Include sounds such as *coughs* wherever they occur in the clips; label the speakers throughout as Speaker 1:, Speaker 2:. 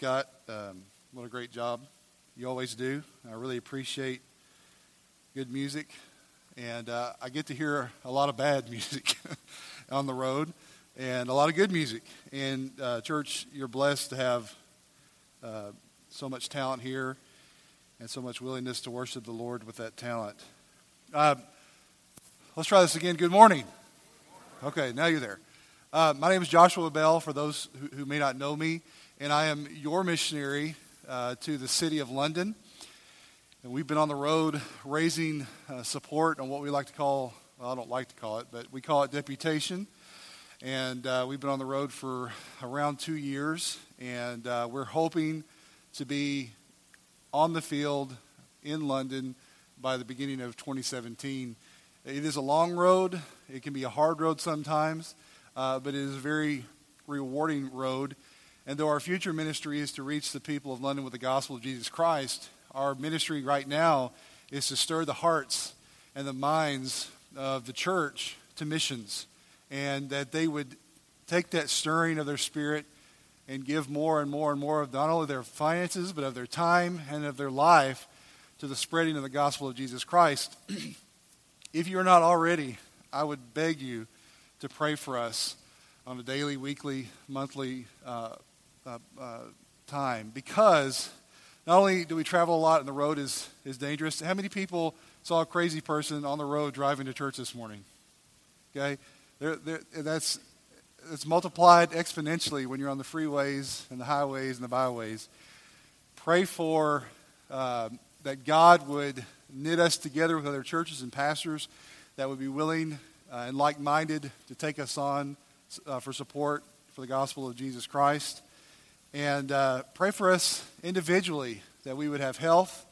Speaker 1: Scott, um, what a great job you always do. I really appreciate good music, and uh, I get to hear a lot of bad *laughs* music on the road, and a lot of good music. And uh, church, you're blessed to have uh, so much talent here, and so much willingness to worship the Lord with that talent. Uh, let's try this again. Good morning. Okay, now you're there. Uh, my name is Joshua Bell. For those who, who may not know me and I am your missionary uh, to the city of London. And we've been on the road raising uh, support on what we like to call, well, I don't like to call it, but we call it deputation. And uh, we've been on the road for around two years, and uh, we're hoping to be on the field in London by the beginning of 2017. It is a long road, it can be a hard road sometimes, uh, but it is a very rewarding road. And though our future ministry is to reach the people of London with the gospel of Jesus Christ, our ministry right now is to stir the hearts and the minds of the church to missions. And that they would take that stirring of their spirit and give more and more and more of not only their finances, but of their time and of their life to the spreading of the gospel of Jesus Christ. *clears throat* if you are not already, I would beg you to pray for us on a daily, weekly, monthly uh, uh, uh, time because not only do we travel a lot and the road is, is dangerous, how many people saw a crazy person on the road driving to church this morning? Okay? They're, that's, it's multiplied exponentially when you're on the freeways and the highways and the byways. Pray for uh, that God would knit us together with other churches and pastors that would be willing uh, and like minded to take us on uh, for support for the gospel of Jesus Christ. And uh, pray for us individually that we would have health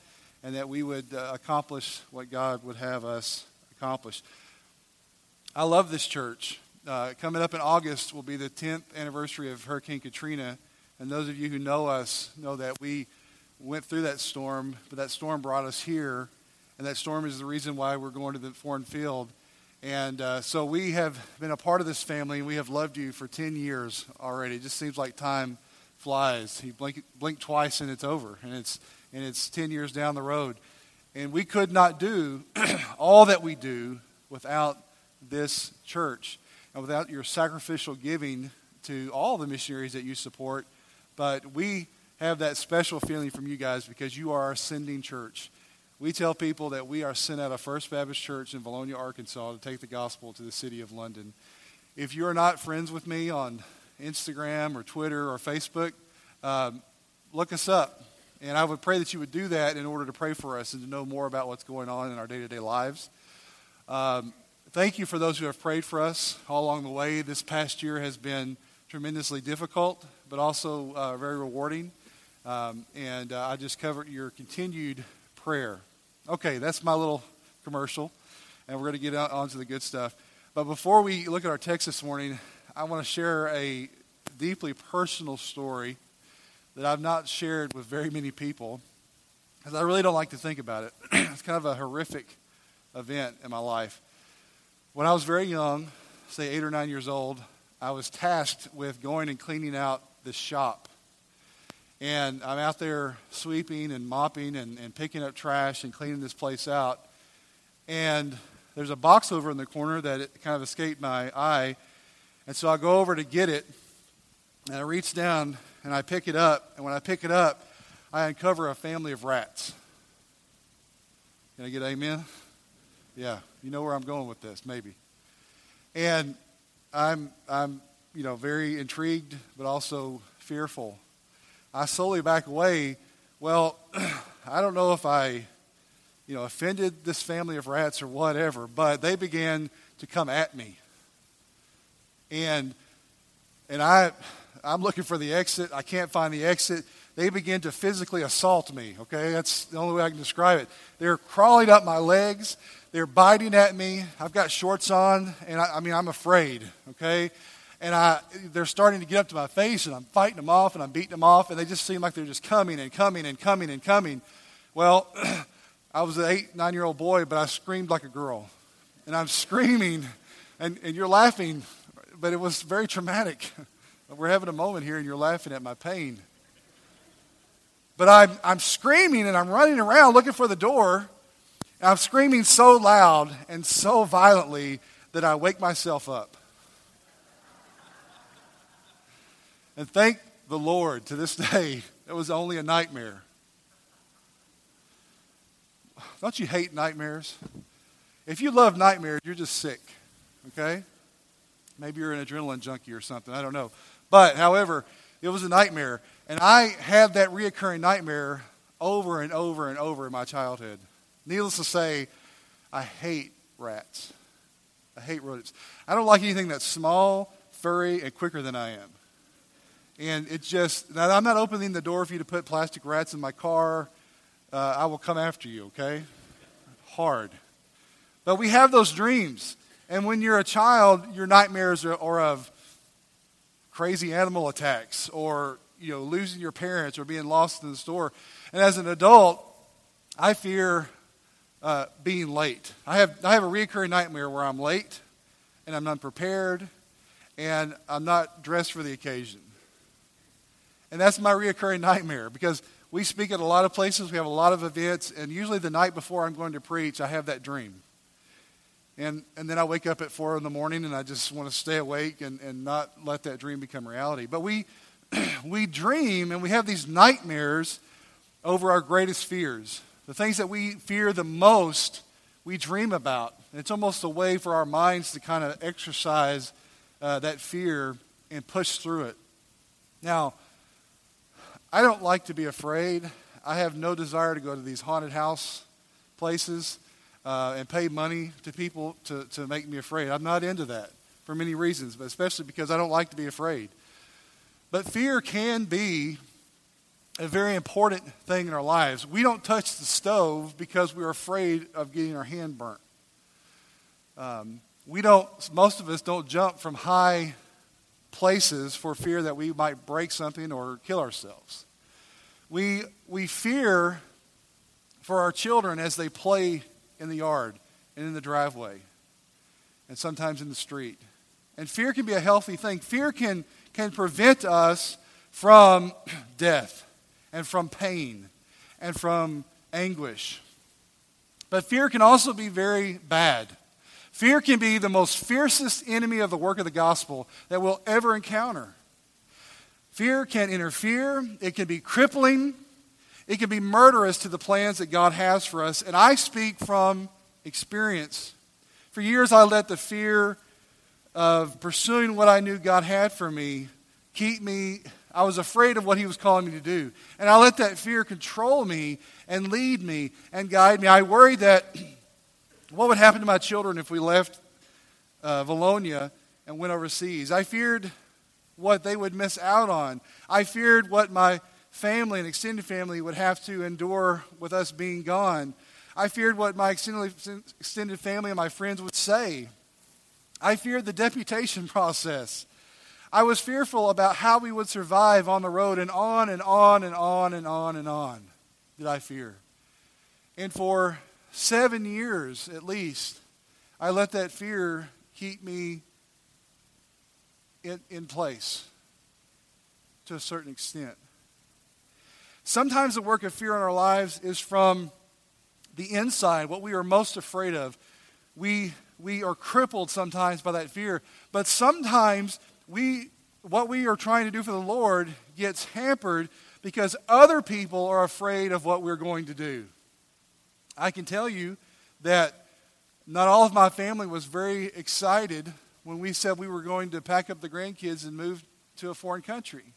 Speaker 1: and that we would uh, accomplish what God would have us accomplish. I love this church. Uh, coming up in August will be the 10th anniversary of Hurricane Katrina. And those of you who know us know that we went through that storm, but that storm brought us here. And that storm is the reason why we're going to the foreign field. And uh, so we have been a part of this family, and we have loved you for 10 years already. It just seems like time flies. He blink, blink twice and it's over, and it's, and it's 10 years down the road. And we could not do *clears throat* all that we do without this church and without your sacrificial giving to all the missionaries that you support. But we have that special feeling from you guys because you are our sending church. We tell people that we are sent out of First Baptist Church in Vilonia, Arkansas to take the gospel to the city of London. If you're not friends with me on Instagram or Twitter or Facebook, um, look us up. And I would pray that you would do that in order to pray for us and to know more about what's going on in our day to day lives. Um, thank you for those who have prayed for us all along the way. This past year has been tremendously difficult, but also uh, very rewarding. Um, and uh, I just cover your continued prayer. Okay, that's my little commercial, and we're going to get on to the good stuff. But before we look at our text this morning, I want to share a deeply personal story that I've not shared with very many people because I really don't like to think about it. *clears throat* it's kind of a horrific event in my life. When I was very young, say eight or nine years old, I was tasked with going and cleaning out this shop. And I'm out there sweeping and mopping and, and picking up trash and cleaning this place out. And there's a box over in the corner that kind of escaped my eye. And so I go over to get it, and I reach down and I pick it up. And when I pick it up, I uncover a family of rats. Can I get amen? Yeah, you know where I'm going with this, maybe. And I'm, I'm, you know, very intrigued, but also fearful. I slowly back away. Well, *clears throat* I don't know if I, you know, offended this family of rats or whatever, but they began to come at me. And and I I'm looking for the exit. I can't find the exit. They begin to physically assault me, okay? That's the only way I can describe it. They're crawling up my legs. They're biting at me. I've got shorts on, and I, I mean, I'm afraid, okay? And I, they're starting to get up to my face, and I'm fighting them off, and I'm beating them off, and they just seem like they're just coming and coming and coming and coming. Well, *clears throat* I was an eight, nine year old boy, but I screamed like a girl. And I'm screaming, and, and you're laughing but it was very traumatic. *laughs* We're having a moment here and you're laughing at my pain. But I'm, I'm screaming and I'm running around looking for the door. I'm screaming so loud and so violently that I wake myself up. And thank the Lord to this *laughs* day, it was only a nightmare. Don't you hate nightmares? If you love nightmares, you're just sick, okay? Maybe you're an adrenaline junkie or something. I don't know. But, however, it was a nightmare. And I had that reoccurring nightmare over and over and over in my childhood. Needless to say, I hate rats. I hate rodents. I don't like anything that's small, furry, and quicker than I am. And it just, now I'm not opening the door for you to put plastic rats in my car. Uh, I will come after you, okay? Hard. But we have those dreams. And when you're a child, your nightmares are, are of crazy animal attacks or you know losing your parents or being lost in the store. And as an adult, I fear uh, being late. I have I have a recurring nightmare where I'm late and I'm unprepared and I'm not dressed for the occasion. And that's my reoccurring nightmare because we speak at a lot of places, we have a lot of events, and usually the night before I'm going to preach, I have that dream. And, and then I wake up at 4 in the morning and I just want to stay awake and, and not let that dream become reality. But we, *clears throat* we dream and we have these nightmares over our greatest fears. The things that we fear the most, we dream about. It's almost a way for our minds to kind of exercise uh, that fear and push through it. Now, I don't like to be afraid. I have no desire to go to these haunted house places uh, and pay money to people to, to make me afraid. I'm not into that for many reasons, but especially because I don't like to be afraid. But fear can be a very important thing in our lives. We don't touch the stove because we're afraid of getting our hand burnt. Um, we don't, most of us don't jump from high places for fear that we might break something or kill ourselves. We, we fear for our children as they play in the yard and in the driveway and sometimes in the street. And fear can be a healthy thing. Fear can, can prevent us from *clears throat* death and from pain and from anguish. But fear can also be very bad. Fear can be the most fiercest enemy of the work of the gospel that we'll ever encounter. Fear can interfere, it can be crippling, it can be murderous to the plans that God has for us. And I speak from experience. For years, I let the fear of pursuing what I knew God had for me keep me. I was afraid of what He was calling me to do. And I let that fear control me and lead me and guide me. I worried that *clears throat* what would happen to my children if we left uh, Vilonia and went overseas. I feared what they would miss out on. I feared what my family and extended family would have to endure with us being gone. I feared what my extended family and my friends would say. I feared the deputation *laughs* process. I was fearful about how we would survive on the road, and on and on and on and on and on did I fear. And for seven years at least, I let that fear keep me in, in place to a certain extent. Sometimes the work of fear in our lives is from the inside, what we are most afraid of. We, we are crippled sometimes by that fear, but sometimes we, what we are trying to do for the Lord gets hampered because other people are afraid of what we're going to do. I can tell you that not all of my family was very excited when we said we were going to pack up the grandkids and move to a foreign country.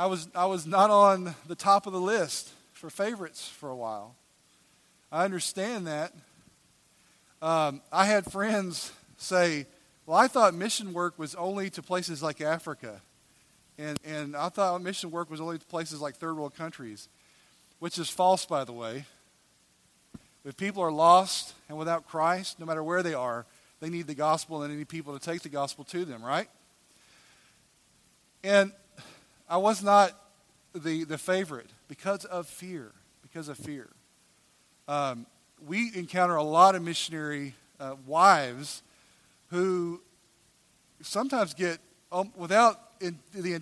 Speaker 1: I was, I was not on the top of the list for favorites for a while. I understand that. Um, I had friends say, Well, I thought mission work was only to places like Africa. And, and I thought mission work was only to places like third world countries, which is false, by the way. If people are lost and without Christ, no matter where they are, they need the gospel and they need people to take the gospel to them, right? And I was not the, the favorite because of fear. Because of fear. Um, we encounter a lot of missionary uh, wives who sometimes get, um, without, in, the,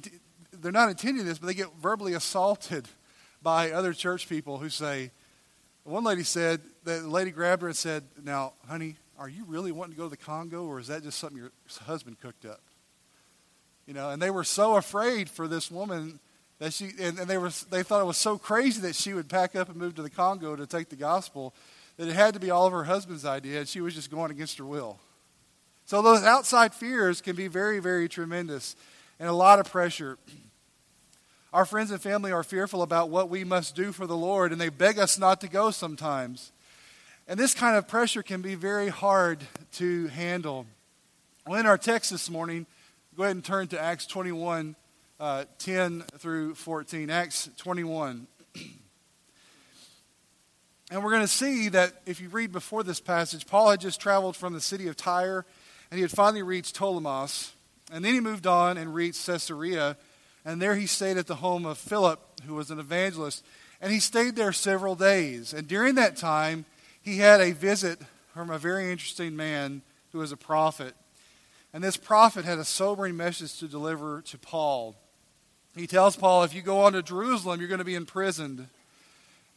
Speaker 1: they're not intending this, but they get verbally assaulted *laughs* by other church people who say, one lady said, the lady grabbed her and said, Now, honey, are you really wanting to go to the Congo or is that just something your husband cooked up? You know, and they were so afraid for this woman that she, and, and they, were, they thought it was so crazy that she would pack up and move to the Congo to take the gospel that it had to be all of her husband's idea and she was just going against her will. So those outside fears can be very, very tremendous and a lot of pressure. Our friends and family are fearful about what we must do for the Lord, and they beg us not to go sometimes. And this kind of pressure can be very hard to handle. Well, in our text this morning, go ahead and turn to Acts 21 uh, 10 through 14. Acts 21. *clears throat* and we're going to see that if you read before this passage, Paul had just traveled from the city of Tyre and he had finally reached Ptolemais. And then he moved on and reached Caesarea. And there he stayed at the home of Philip, who was an evangelist. And he stayed there several days. And during that time, he had a visit from a very interesting man who was a prophet. And this prophet had a sobering message to deliver to Paul. He tells Paul, if you go on to Jerusalem, you're going to be imprisoned.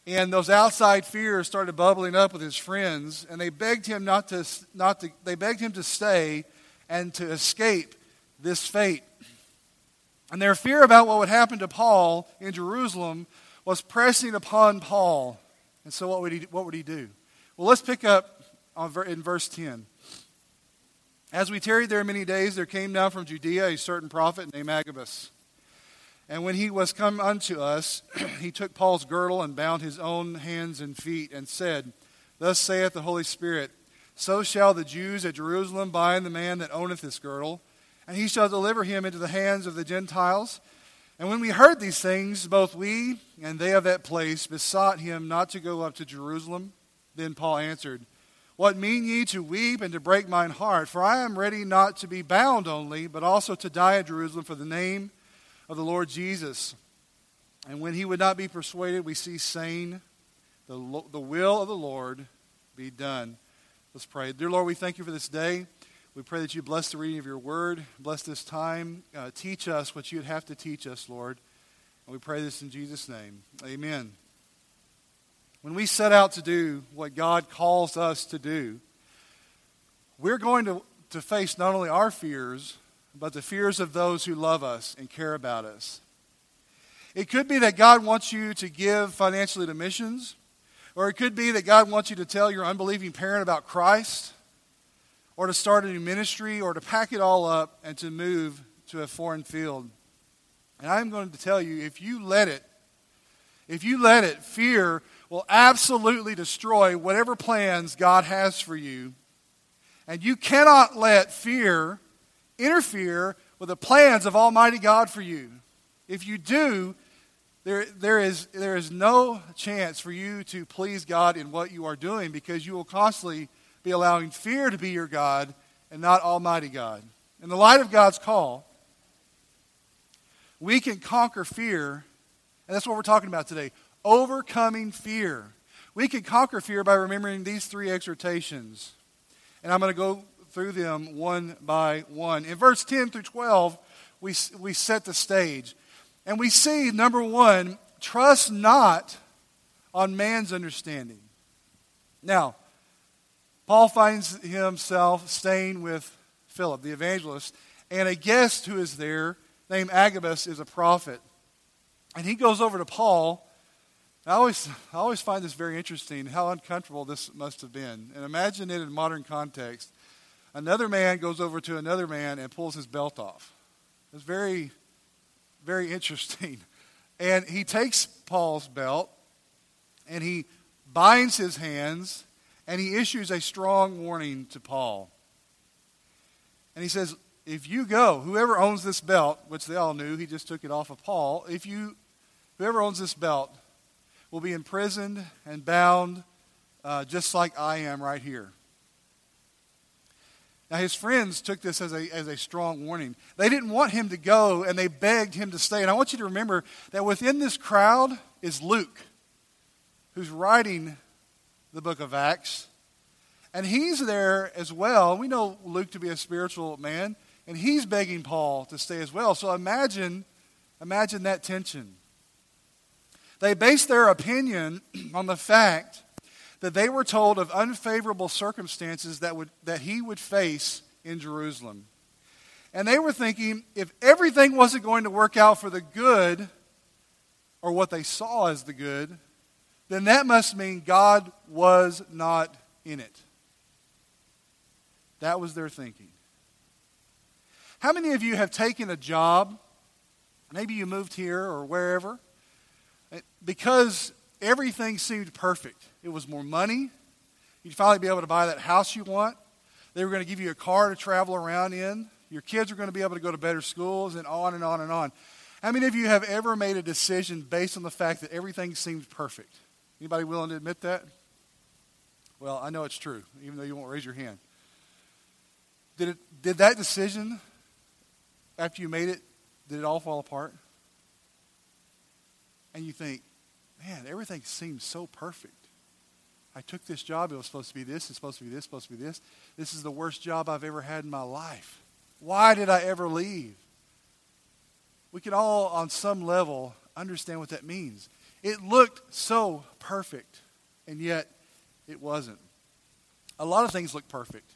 Speaker 1: And those outside fears started bubbling up with his friends, and they begged him not to, not to they begged him to stay and to escape this fate. And their fear about what would happen to Paul in Jerusalem was pressing upon Paul. And so, what would he, what would he do? Well, let's pick up in verse 10. As we tarried there many days, there came down from Judea a certain prophet named Agabus. And when he was come unto us, *clears throat* he took Paul's girdle and bound his own hands and feet, and said, Thus saith the Holy Spirit, So shall the Jews at Jerusalem bind the man that owneth this girdle and he shall deliver him into the hands of the Gentiles. And when we heard these things, both we and they of that place besought him not to go up to Jerusalem. Then Paul answered, What mean ye to weep and to break mine heart? For I am ready not to be bound only, but also to die at Jerusalem for the name of the Lord Jesus. And when he would not be persuaded, we see saying, The, the will of the Lord be done. Let's pray. Dear Lord, we thank you for this day. We pray that you bless the reading of your word, bless this time, uh, teach us what you'd have to teach us, Lord. And we pray this in Jesus' name. Amen. When we set out to do what God calls us to do, we're going to, to face not only our fears, but the fears of those who love us and care about us. It could be that God wants you to give financially to missions, or it could be that God wants you to tell your unbelieving parent about Christ or to start a new ministry or to pack it all up and to move to a foreign field. And I'm going to tell you if you let it, if you let it, fear will absolutely destroy whatever plans God has for you. And you cannot let fear interfere with the plans of Almighty God for you. If you do, there, there, is, there is no chance for you to please God in what you are doing because you will constantly be allowing fear to be your God and not Almighty God. In the light of God's call, we can conquer fear, and that's what we're talking about today overcoming fear. We can conquer fear by remembering these three exhortations. And I'm going to go through them one by one. In verse 10 through 12, we, we set the stage. And we see, number one, trust not on man's understanding. Now, Paul finds himself staying with Philip, the evangelist, and a guest who is there named Agabus is a prophet. And he goes over to Paul. I always, I always find this very interesting how uncomfortable this must have been. And imagine it in modern context. Another man goes over to another man and pulls his belt off. It's very, very interesting. *laughs* And he takes Paul's belt and he binds his hands and he issues a strong warning to Paul. And he says, If you go, whoever owns this belt, which they all knew, he just took it off of Paul, if you, whoever owns this belt, will be imprisoned and bound uh, just like I am right here. Now, his friends took this as a, as a strong warning. They didn't want him to go, and they begged him to stay. And I want you to remember that within this crowd is Luke, who's writing the book of Acts. And he's there as well. We know Luke to be a spiritual man, and he's begging Paul to stay as well. So imagine, imagine that tension. They based their opinion *clears throat* on the fact that they were told of unfavorable circumstances that, would, that he would face in Jerusalem. And they were thinking if everything wasn't going to work out for the good, or what they saw as the good, then that must mean God was not in it. That was their thinking. How many of you have taken a job? Maybe you moved here or wherever because everything seemed perfect. It was more money. You'd finally be able to buy that house you want. They were going to give you a car to travel around in. Your kids are going to be able to go to better schools and on and on and on. How many of you have ever made a decision based on the fact that everything seemed perfect? Anybody willing to admit that? Well, I know it's true, even though you won't raise your hand. Did, it, did that decision, after you made it, did it all fall apart? And you think, man, everything seems so perfect. I took this job. It was supposed to be this. It's supposed to be this. Supposed to be this. This is the worst job I've ever had in my life. Why did I ever leave? We can all, on some level, understand what that means. It looked so perfect, and yet it wasn't. A lot of things look perfect.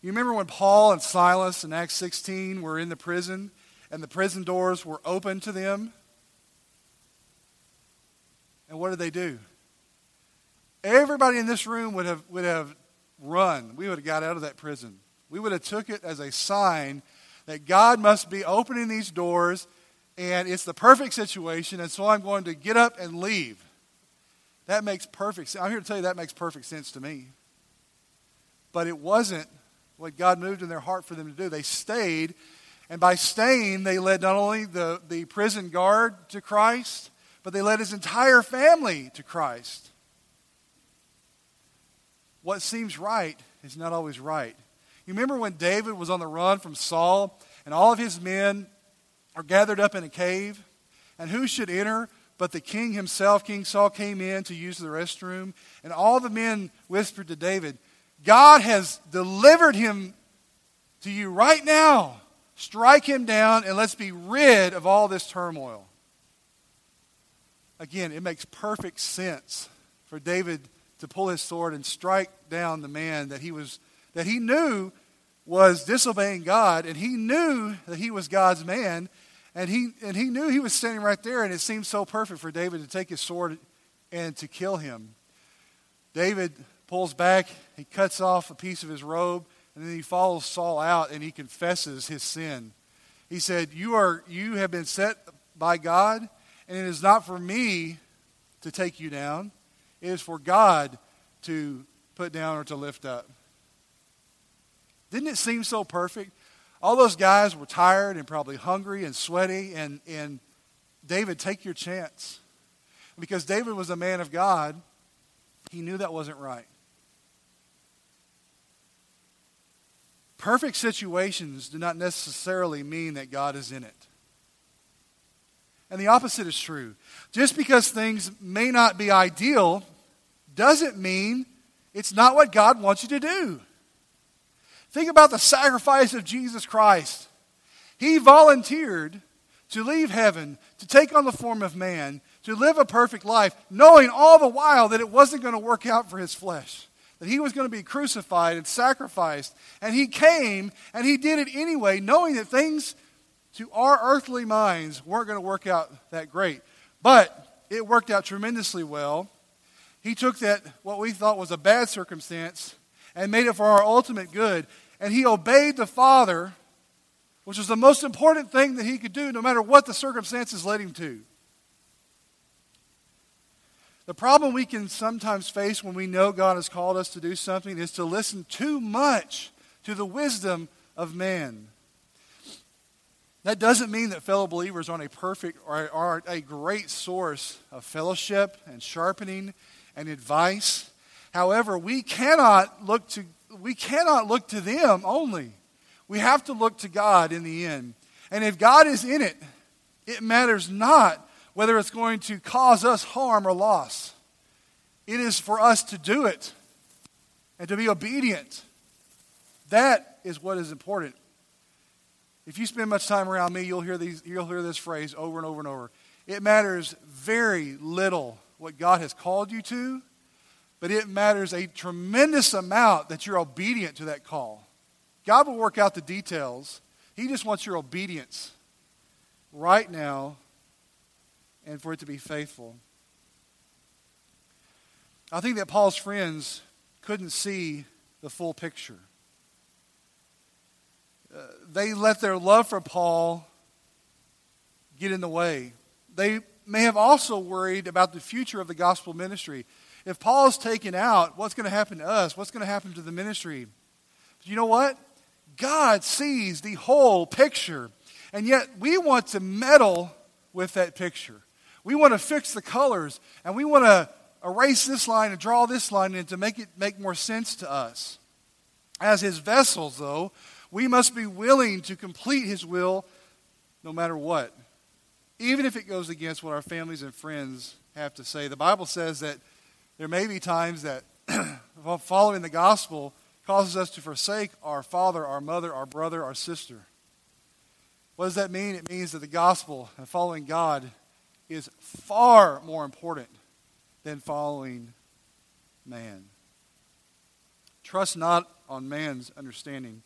Speaker 1: You remember when Paul and Silas in Acts 16 were in the prison and the prison doors were open to them? And what did they do? Everybody in this room would have, would have run. We would have got out of that prison. We would have took it as a sign that God must be opening these doors and it's the perfect situation, and so I'm going to get up and leave. That makes perfect sense. I'm here to tell you that makes perfect sense to me. But it wasn't what God moved in their heart for them to do. They stayed, and by staying, they led not only the, the prison guard to Christ, but they led his entire family to Christ. What seems right is not always right. You remember when David was on the run from Saul, and all of his men are gathered up in a cave, and who should enter but the king himself? King Saul came in to use the restroom, and all the men whispered to David, God has delivered him to you right now. Strike him down, and let's be rid of all this turmoil. Again, it makes perfect sense for David to pull his sword and strike down the man that he was that he knew was disobeying God and he knew that he was God's man and he and he knew he was standing right there and it seemed so perfect for David to take his sword and to kill him. David pulls back, he cuts off a piece of his robe and then he follows Saul out and he confesses his sin. He said, "You are you have been set by God and it is not for me to take you down, it is for God to put down or to lift up. Didn't it seem so perfect? All those guys were tired and probably hungry and sweaty, and, and David, take your chance. Because David was a man of God, he knew that wasn't right. Perfect situations do not necessarily mean that God is in it. And the opposite is true. Just because things may not be ideal doesn't mean it's not what God wants you to do. Think about the sacrifice of Jesus Christ. He volunteered to leave heaven, to take on the form of man, to live a perfect life, knowing all the while that it wasn't going to work out for his flesh, that he was going to be crucified and sacrificed. And he came and he did it anyway, knowing that things to our earthly minds weren't going to work out that great. But it worked out tremendously well. He took that, what we thought was a bad circumstance, and made it for our ultimate good. And he obeyed the Father, which was the most important thing that he could do, no matter what the circumstances led him to. The problem we can sometimes face when we know God has called us to do something is to listen too much to the wisdom of man. That doesn't mean that fellow believers aren't a perfect or aren't a great source of fellowship and sharpening and advice. However, we cannot look to we cannot look to them only. We have to look to God in the end. And if God is in it, it matters not whether it's going to cause us harm or loss. It is for us to do it and to be obedient. That is what is important. If you spend much time around me, you'll hear, these, you'll hear this phrase over and over and over. It matters very little what God has called you to, but it matters a tremendous amount that you're obedient to that call. God will work out the details. He just wants your obedience right now and for it to be faithful. I think that Paul's friends couldn't see the full picture. They let their love for Paul get in the way. They may have also worried about the future of the gospel ministry. If Paul is taken out, what's going to happen to us? What's going to happen to the ministry? But you know what? God sees the whole picture. And yet we want to meddle with that picture. We want to fix the colors and we want to erase this line and draw this line in to make it make more sense to us. As his vessels, though, we must be willing to complete his will no matter what, even if it goes against what our families and friends have to say. The Bible says that there may be times that *clears throat* following the gospel causes us to forsake our father, our mother, our brother, our sister. What does that mean? It means that the gospel and following God is far more important than following man. Trust not on man's understanding,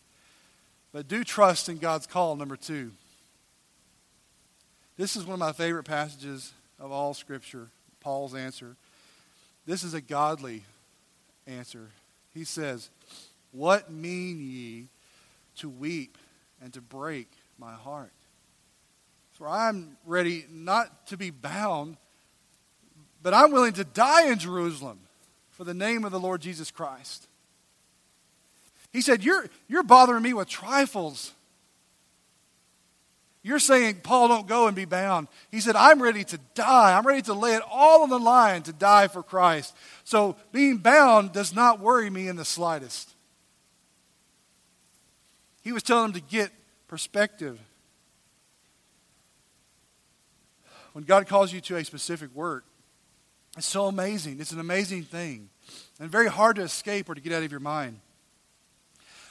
Speaker 1: but do trust in God's call, number two. This is one of my favorite passages of all Scripture, Paul's answer. This is a godly answer. He says, What mean ye to weep and to break my heart? For I'm ready not to be bound, but I'm willing to die in Jerusalem for the name of the Lord Jesus Christ. He said, You're, you're bothering me with trifles. You're saying, Paul, don't go and be bound. He said, I'm ready to die. I'm ready to lay it all on the line to die for Christ. So being bound does not worry me in the slightest. He was telling him to get perspective. When God calls you to a specific work, it's so amazing. It's an amazing thing and very hard to escape or to get out of your mind.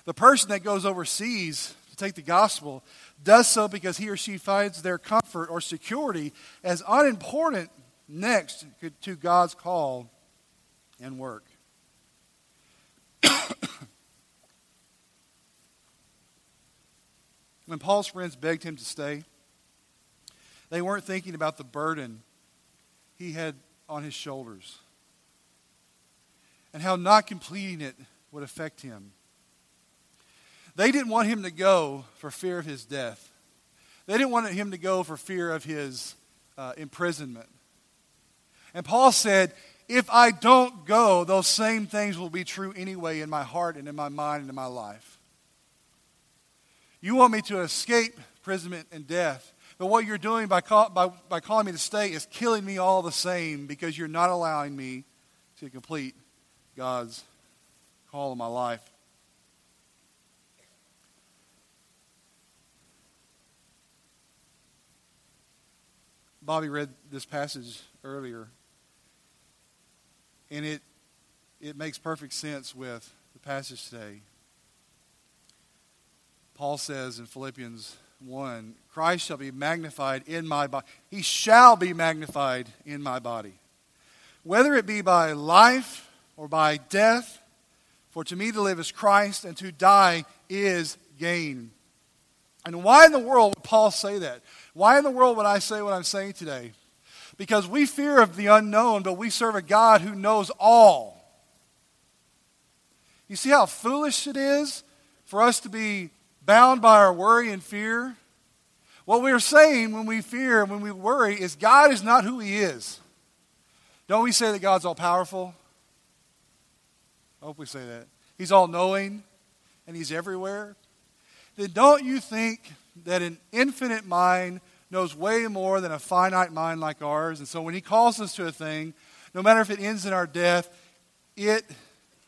Speaker 1: The person that goes overseas to take the gospel does so because he or she finds their comfort or security as unimportant next to God's call and work. *coughs* when Paul's friends begged him to stay, they weren't thinking about the burden he had on his shoulders and how not completing it would affect him. They didn't want him to go for fear of his death. They didn't want him to go for fear of his uh, imprisonment. And Paul said, If I don't go, those same things will be true anyway in my heart and in my mind and in my life. You want me to escape imprisonment and death. But what you're doing by, call, by, by calling me to stay is killing me all the same because you're not allowing me to complete God's call in my life. Bobby read this passage earlier, and it, it makes perfect sense with the passage today. Paul says in Philippians 1 Christ shall be magnified in my body. He shall be magnified in my body. Whether it be by life or by death, for to me to live is Christ, and to die is gain. And why in the world would Paul say that? Why in the world would I say what I'm saying today? Because we fear of the unknown, but we serve a God who knows all. You see how foolish it is for us to be bound by our worry and fear? What we're saying when we fear, and when we worry, is God is not who He is. Don't we say that God's all powerful? I hope we say that. He's all knowing and He's everywhere. Then don't you think that an infinite mind knows way more than a finite mind like ours? And so when He calls us to a thing, no matter if it ends in our death, it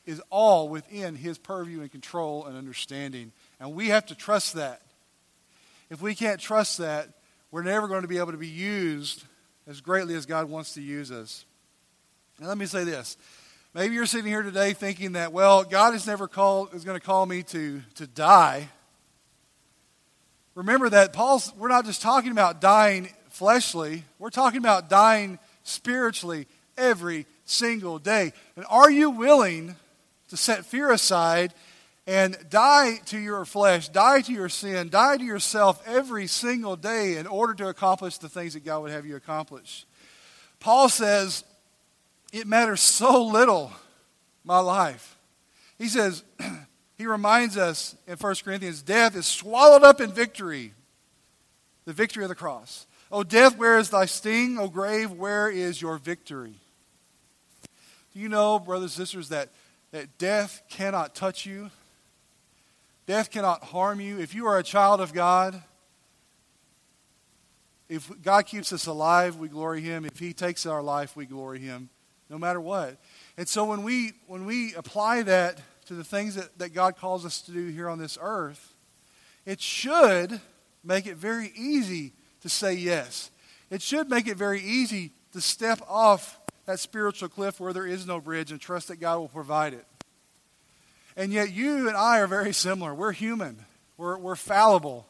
Speaker 1: is all within His purview and control and understanding. And we have to trust that. If we can't trust that, we're never going to be able to be used as greatly as God wants to use us. Now, let me say this. Maybe you're sitting here today thinking that, well, God is never called, is going to call me to, to die. Remember that Paul's, we're not just talking about dying fleshly, we're talking about dying spiritually every single day. And are you willing to set fear aside and die to your flesh, die to your sin, die to yourself every single day in order to accomplish the things that God would have you accomplish? Paul says, It matters so little, my life. He says, *clears throat* he reminds us in 1 Corinthians death is swallowed up in victory, the victory of the cross. O death, where is thy sting? O grave, where is your victory? Do you know, brothers and sisters, that, that death cannot touch you? Death cannot harm you. If you are a child of God, if God keeps us alive, we glory Him. If He takes our life, we glory Him, no matter what. And so when we, when we apply that to the things that, that God calls us to do here on this earth, it should make it very easy to say yes. It should make it very easy to step off that spiritual cliff where there is no bridge and trust that God will provide it. And yet, you and I are very similar. We're human, we're, we're fallible.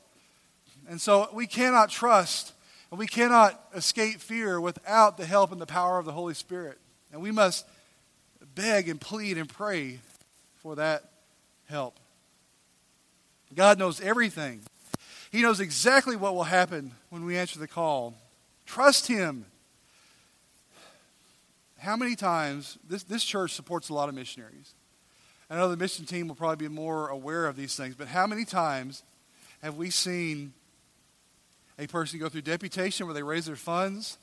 Speaker 1: And so, we cannot trust and we cannot escape fear without the help and the power of the Holy Spirit. And we must beg and plead and pray for that help. God knows everything. He knows exactly what will happen when we answer the call. Trust Him. How many times, this, this church supports a lot of missionaries. I know the mission team will probably be more aware of these things, but how many times have we seen a person go through deputation where they raise their funds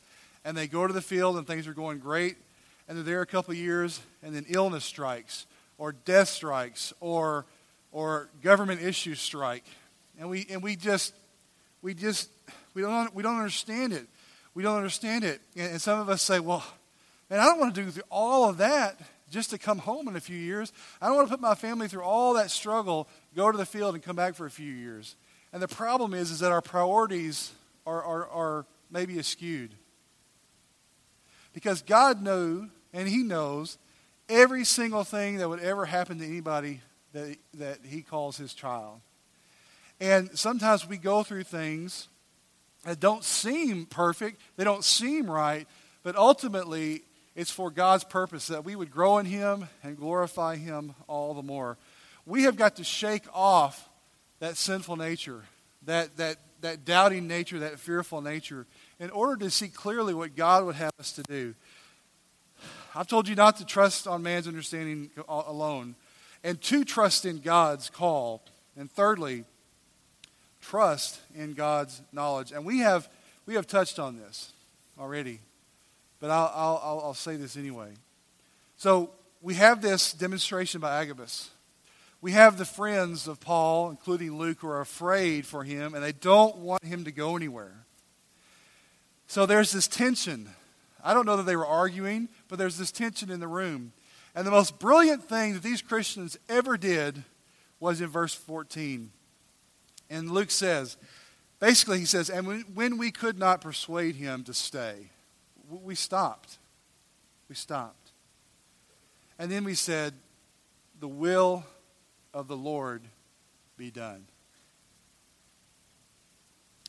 Speaker 1: and they go to the field and things are going great and they're there a couple years and then illness strikes or death strikes or, or government issues strike. And we, and we just, we just, we don't, we don't understand it. We don't understand it. And, and some of us say, well, man, I don't want to do all of that just to come home in a few years. I don't want to put my family through all that struggle, go to the field and come back for a few years. And the problem is, is that our priorities are, are, are maybe skewed. Because God knew, and He knows, every single thing that would ever happen to anybody that, that he calls his child. And sometimes we go through things that don't seem perfect, they don't seem right, but ultimately it's for God's purpose that we would grow in him and glorify him all the more. We have got to shake off that sinful nature, that, that, that doubting nature, that fearful nature, in order to see clearly what God would have us to do. I've told you not to trust on man's understanding alone, and to trust in God's call. And thirdly, trust in God's knowledge. And we have, we have touched on this already, but I'll, I'll, I'll say this anyway. So we have this demonstration by Agabus. We have the friends of Paul, including Luke, who are afraid for him, and they don't want him to go anywhere. So there's this tension I don't know that they were arguing, but there's this tension in the room. And the most brilliant thing that these Christians ever did was in verse 14. And Luke says, basically, he says, and when we could not persuade him to stay, we stopped. We stopped. And then we said, the will of the Lord be done.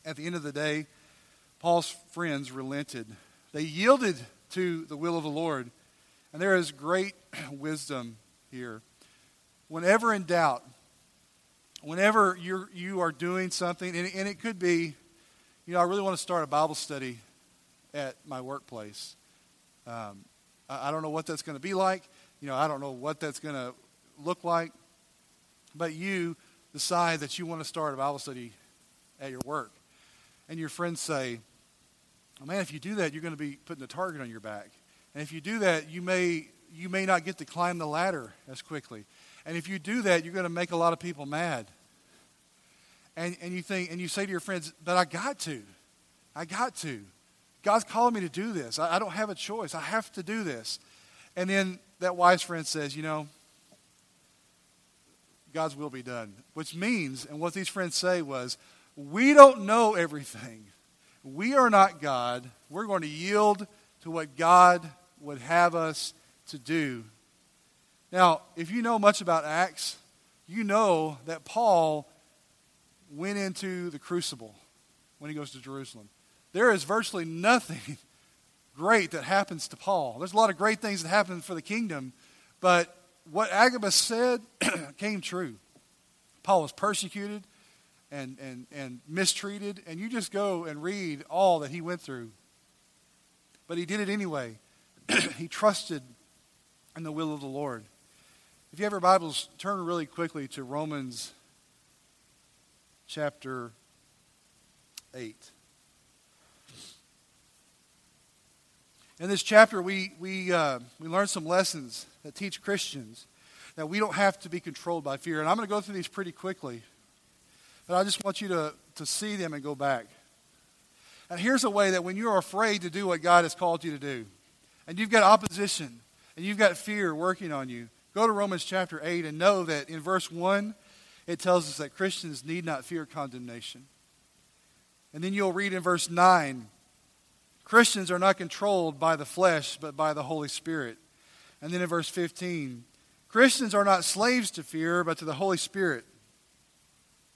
Speaker 1: At the end of the day, Paul's friends relented they yielded to the will of the Lord. And there is great *clears throat* wisdom here. Whenever in doubt, whenever you're, you are doing something, and, and it could be, you know, I really want to start a Bible study at my workplace. Um, I, I don't know what that's going to be like. You know, I don't know what that's going to look like. But you decide that you want to start a Bible study at your work. And your friends say, Oh, man, if you do that, you're going to be putting a target on your back. And if you do that, you may, you may not get to climb the ladder as quickly. And if you do that, you're going to make a lot of people mad. And, and you think, and you say to your friends, but I got to. I got to. God's calling me to do this. I, I don't have a choice. I have to do this. And then that wise friend says, you know, God's will be done. Which means, and what these friends say was, we don't know everything. We are not God. We're going to yield to what God would have us to do. Now, if you know much about Acts, you know that Paul went into the crucible when he goes to Jerusalem. there is virtually nothing *laughs* great that happens to Paul. There's a lot of great things that happen for the kingdom, but what Agabus said *clears throat* came true. Paul was persecuted and, and, and mistreated, and you just go and read all that he went through. But he did it anyway. *clears throat* he trusted in the will of the Lord. If you have your Bibles, turn really quickly to Romans chapter 8. In this chapter, we, we, uh, we learn some lessons that teach Christians that we don't have to be controlled by fear. And I'm going to go through these pretty quickly, but I just want you to, to see them and go back. And here's a way that when you're afraid to do what God has called you to do, and you've got opposition, and you've got fear working on you, go to Romans chapter 8 and know that in verse 1, it tells us that Christians need not fear condemnation. And then you'll read in verse 9 Christians are not controlled by the flesh, but by the Holy Spirit. And then in verse 15, Christians are not slaves to fear, but to the Holy Spirit.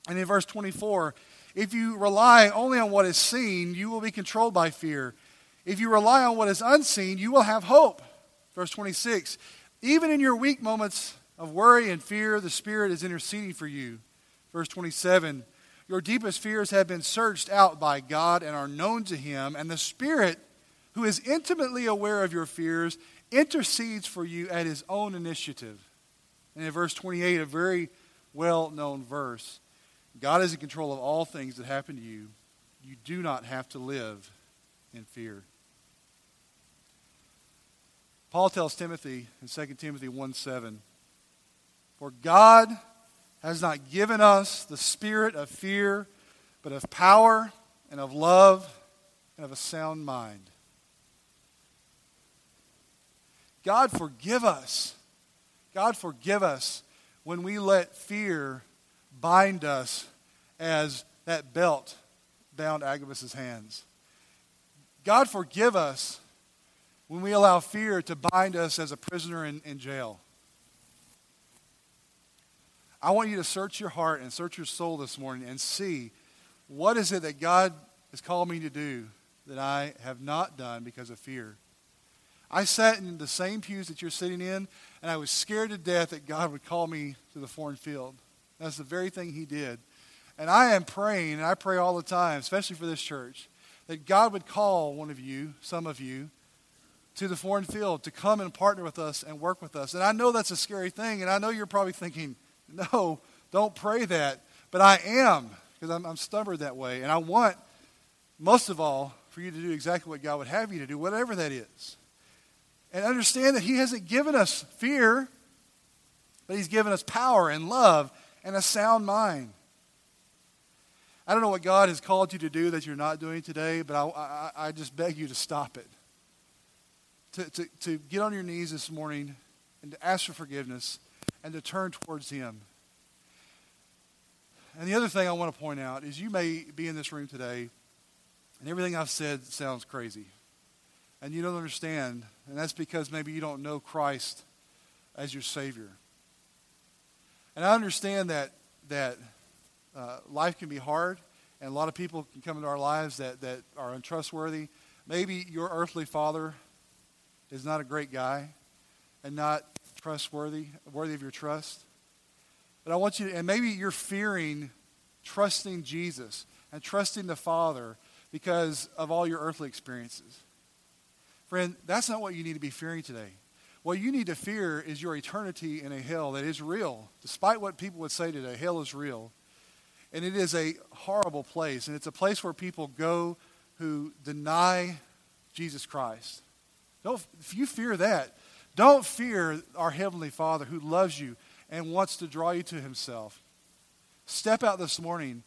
Speaker 1: And in verse 24, if you rely only on what is seen, you will be controlled by fear. If you rely on what is unseen, you will have hope. Verse 26, even in your weak moments of worry and fear, the Spirit is interceding for you. Verse 27, your deepest fears have been searched out by God and are known to Him, and the Spirit, who is intimately aware of your fears, intercedes for you at His own initiative. And in verse 28, a very well known verse God is in control of all things that happen to you. You do not have to live in fear. Paul tells Timothy in 2 Timothy 1 7, For God has not given us the spirit of fear, but of power and of love and of a sound mind. God forgive us. God forgive us when we let fear bind us as that belt bound Agabus's hands. God forgive us when we allow fear to bind us as a prisoner in, in jail. I want you to search your heart and search your soul this morning and see what is it that God has called me to do that I have not done because of fear. I sat in the same pews that you're sitting in, and I was scared to death that God would call me to the foreign field. That's the very thing He did. And I am praying, and I pray all the time, especially for this church, that God would call one of you, some of you, to the foreign field to come and partner with us and work with us. And I know that's a scary thing, and I know you're probably thinking, no, don't pray that. But I am, because I'm, I'm stubborn that way. And I want, most of all, for you to do exactly what God would have you to do, whatever that is. And understand that He hasn't given us fear, but He's given us power and love and a sound mind. I don't know what God has called you to do that you're not doing today, but I, I, I just beg you to stop it. To, to, to get on your knees this morning and to ask for forgiveness and to turn towards Him. And the other thing I want to point out is you may be in this room today, and everything I've said sounds crazy. And you don't understand, and that's because maybe you don't know Christ as your Savior. And I understand that, that uh, life can be hard, and a lot of people can come into our lives that, that are untrustworthy. Maybe your earthly father is not a great guy and not trustworthy, worthy of your trust. But I want you to, and maybe you're fearing trusting Jesus and trusting the Father because of all your earthly experiences. Friend, that's not what you need to be fearing today. What you need to fear is your eternity in a hell that is real. Despite what people would say today, hell is real. And it is a horrible place. And it's a place where people go who deny Jesus Christ. Don't, if you fear that, don't fear our Heavenly Father who loves you and wants to draw you to Himself. Step out this morning,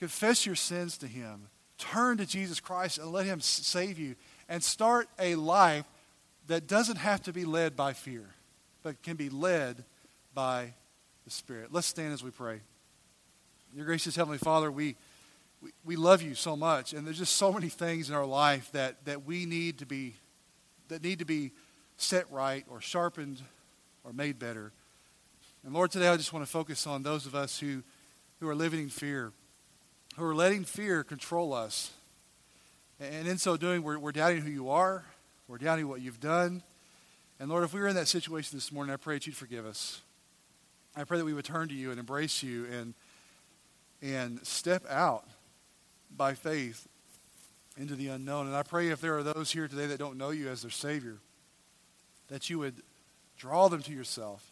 Speaker 1: confess your sins to Him, turn to Jesus Christ and let Him save you, and start a life that doesn't have to be led by fear, but can be led by the Spirit. Let's stand as we pray. Your gracious Heavenly Father, we, we, we love you so much, and there's just so many things in our life that, that we need to be, that need to be set right or sharpened or made better. And Lord, today I just want to focus on those of us who, who are living in fear, who are letting fear control us. And in so doing, we're, we're doubting who you are, we're doubting what you've done. And Lord, if we were in that situation this morning, I pray that you'd forgive us. I pray that we would turn to you and embrace you and, and step out by faith into the unknown. And I pray if there are those here today that don't know you as their Savior, that you would draw them to yourself,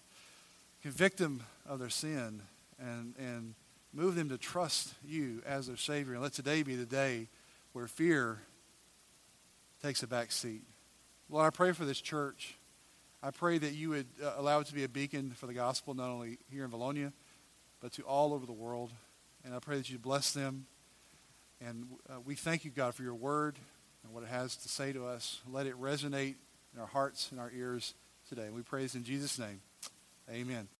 Speaker 1: convict them of their sin, and, and move them to trust you as their Savior. And let today be the day where fear takes a back seat. Lord, I pray for this church. I pray that you would uh, allow it to be a beacon for the gospel, not only here in Vilonia, but to all over the world. And I pray that you bless them. And uh, we thank you, God, for your word and what it has to say to us. Let it resonate in our hearts and our ears today. We praise in Jesus' name. Amen.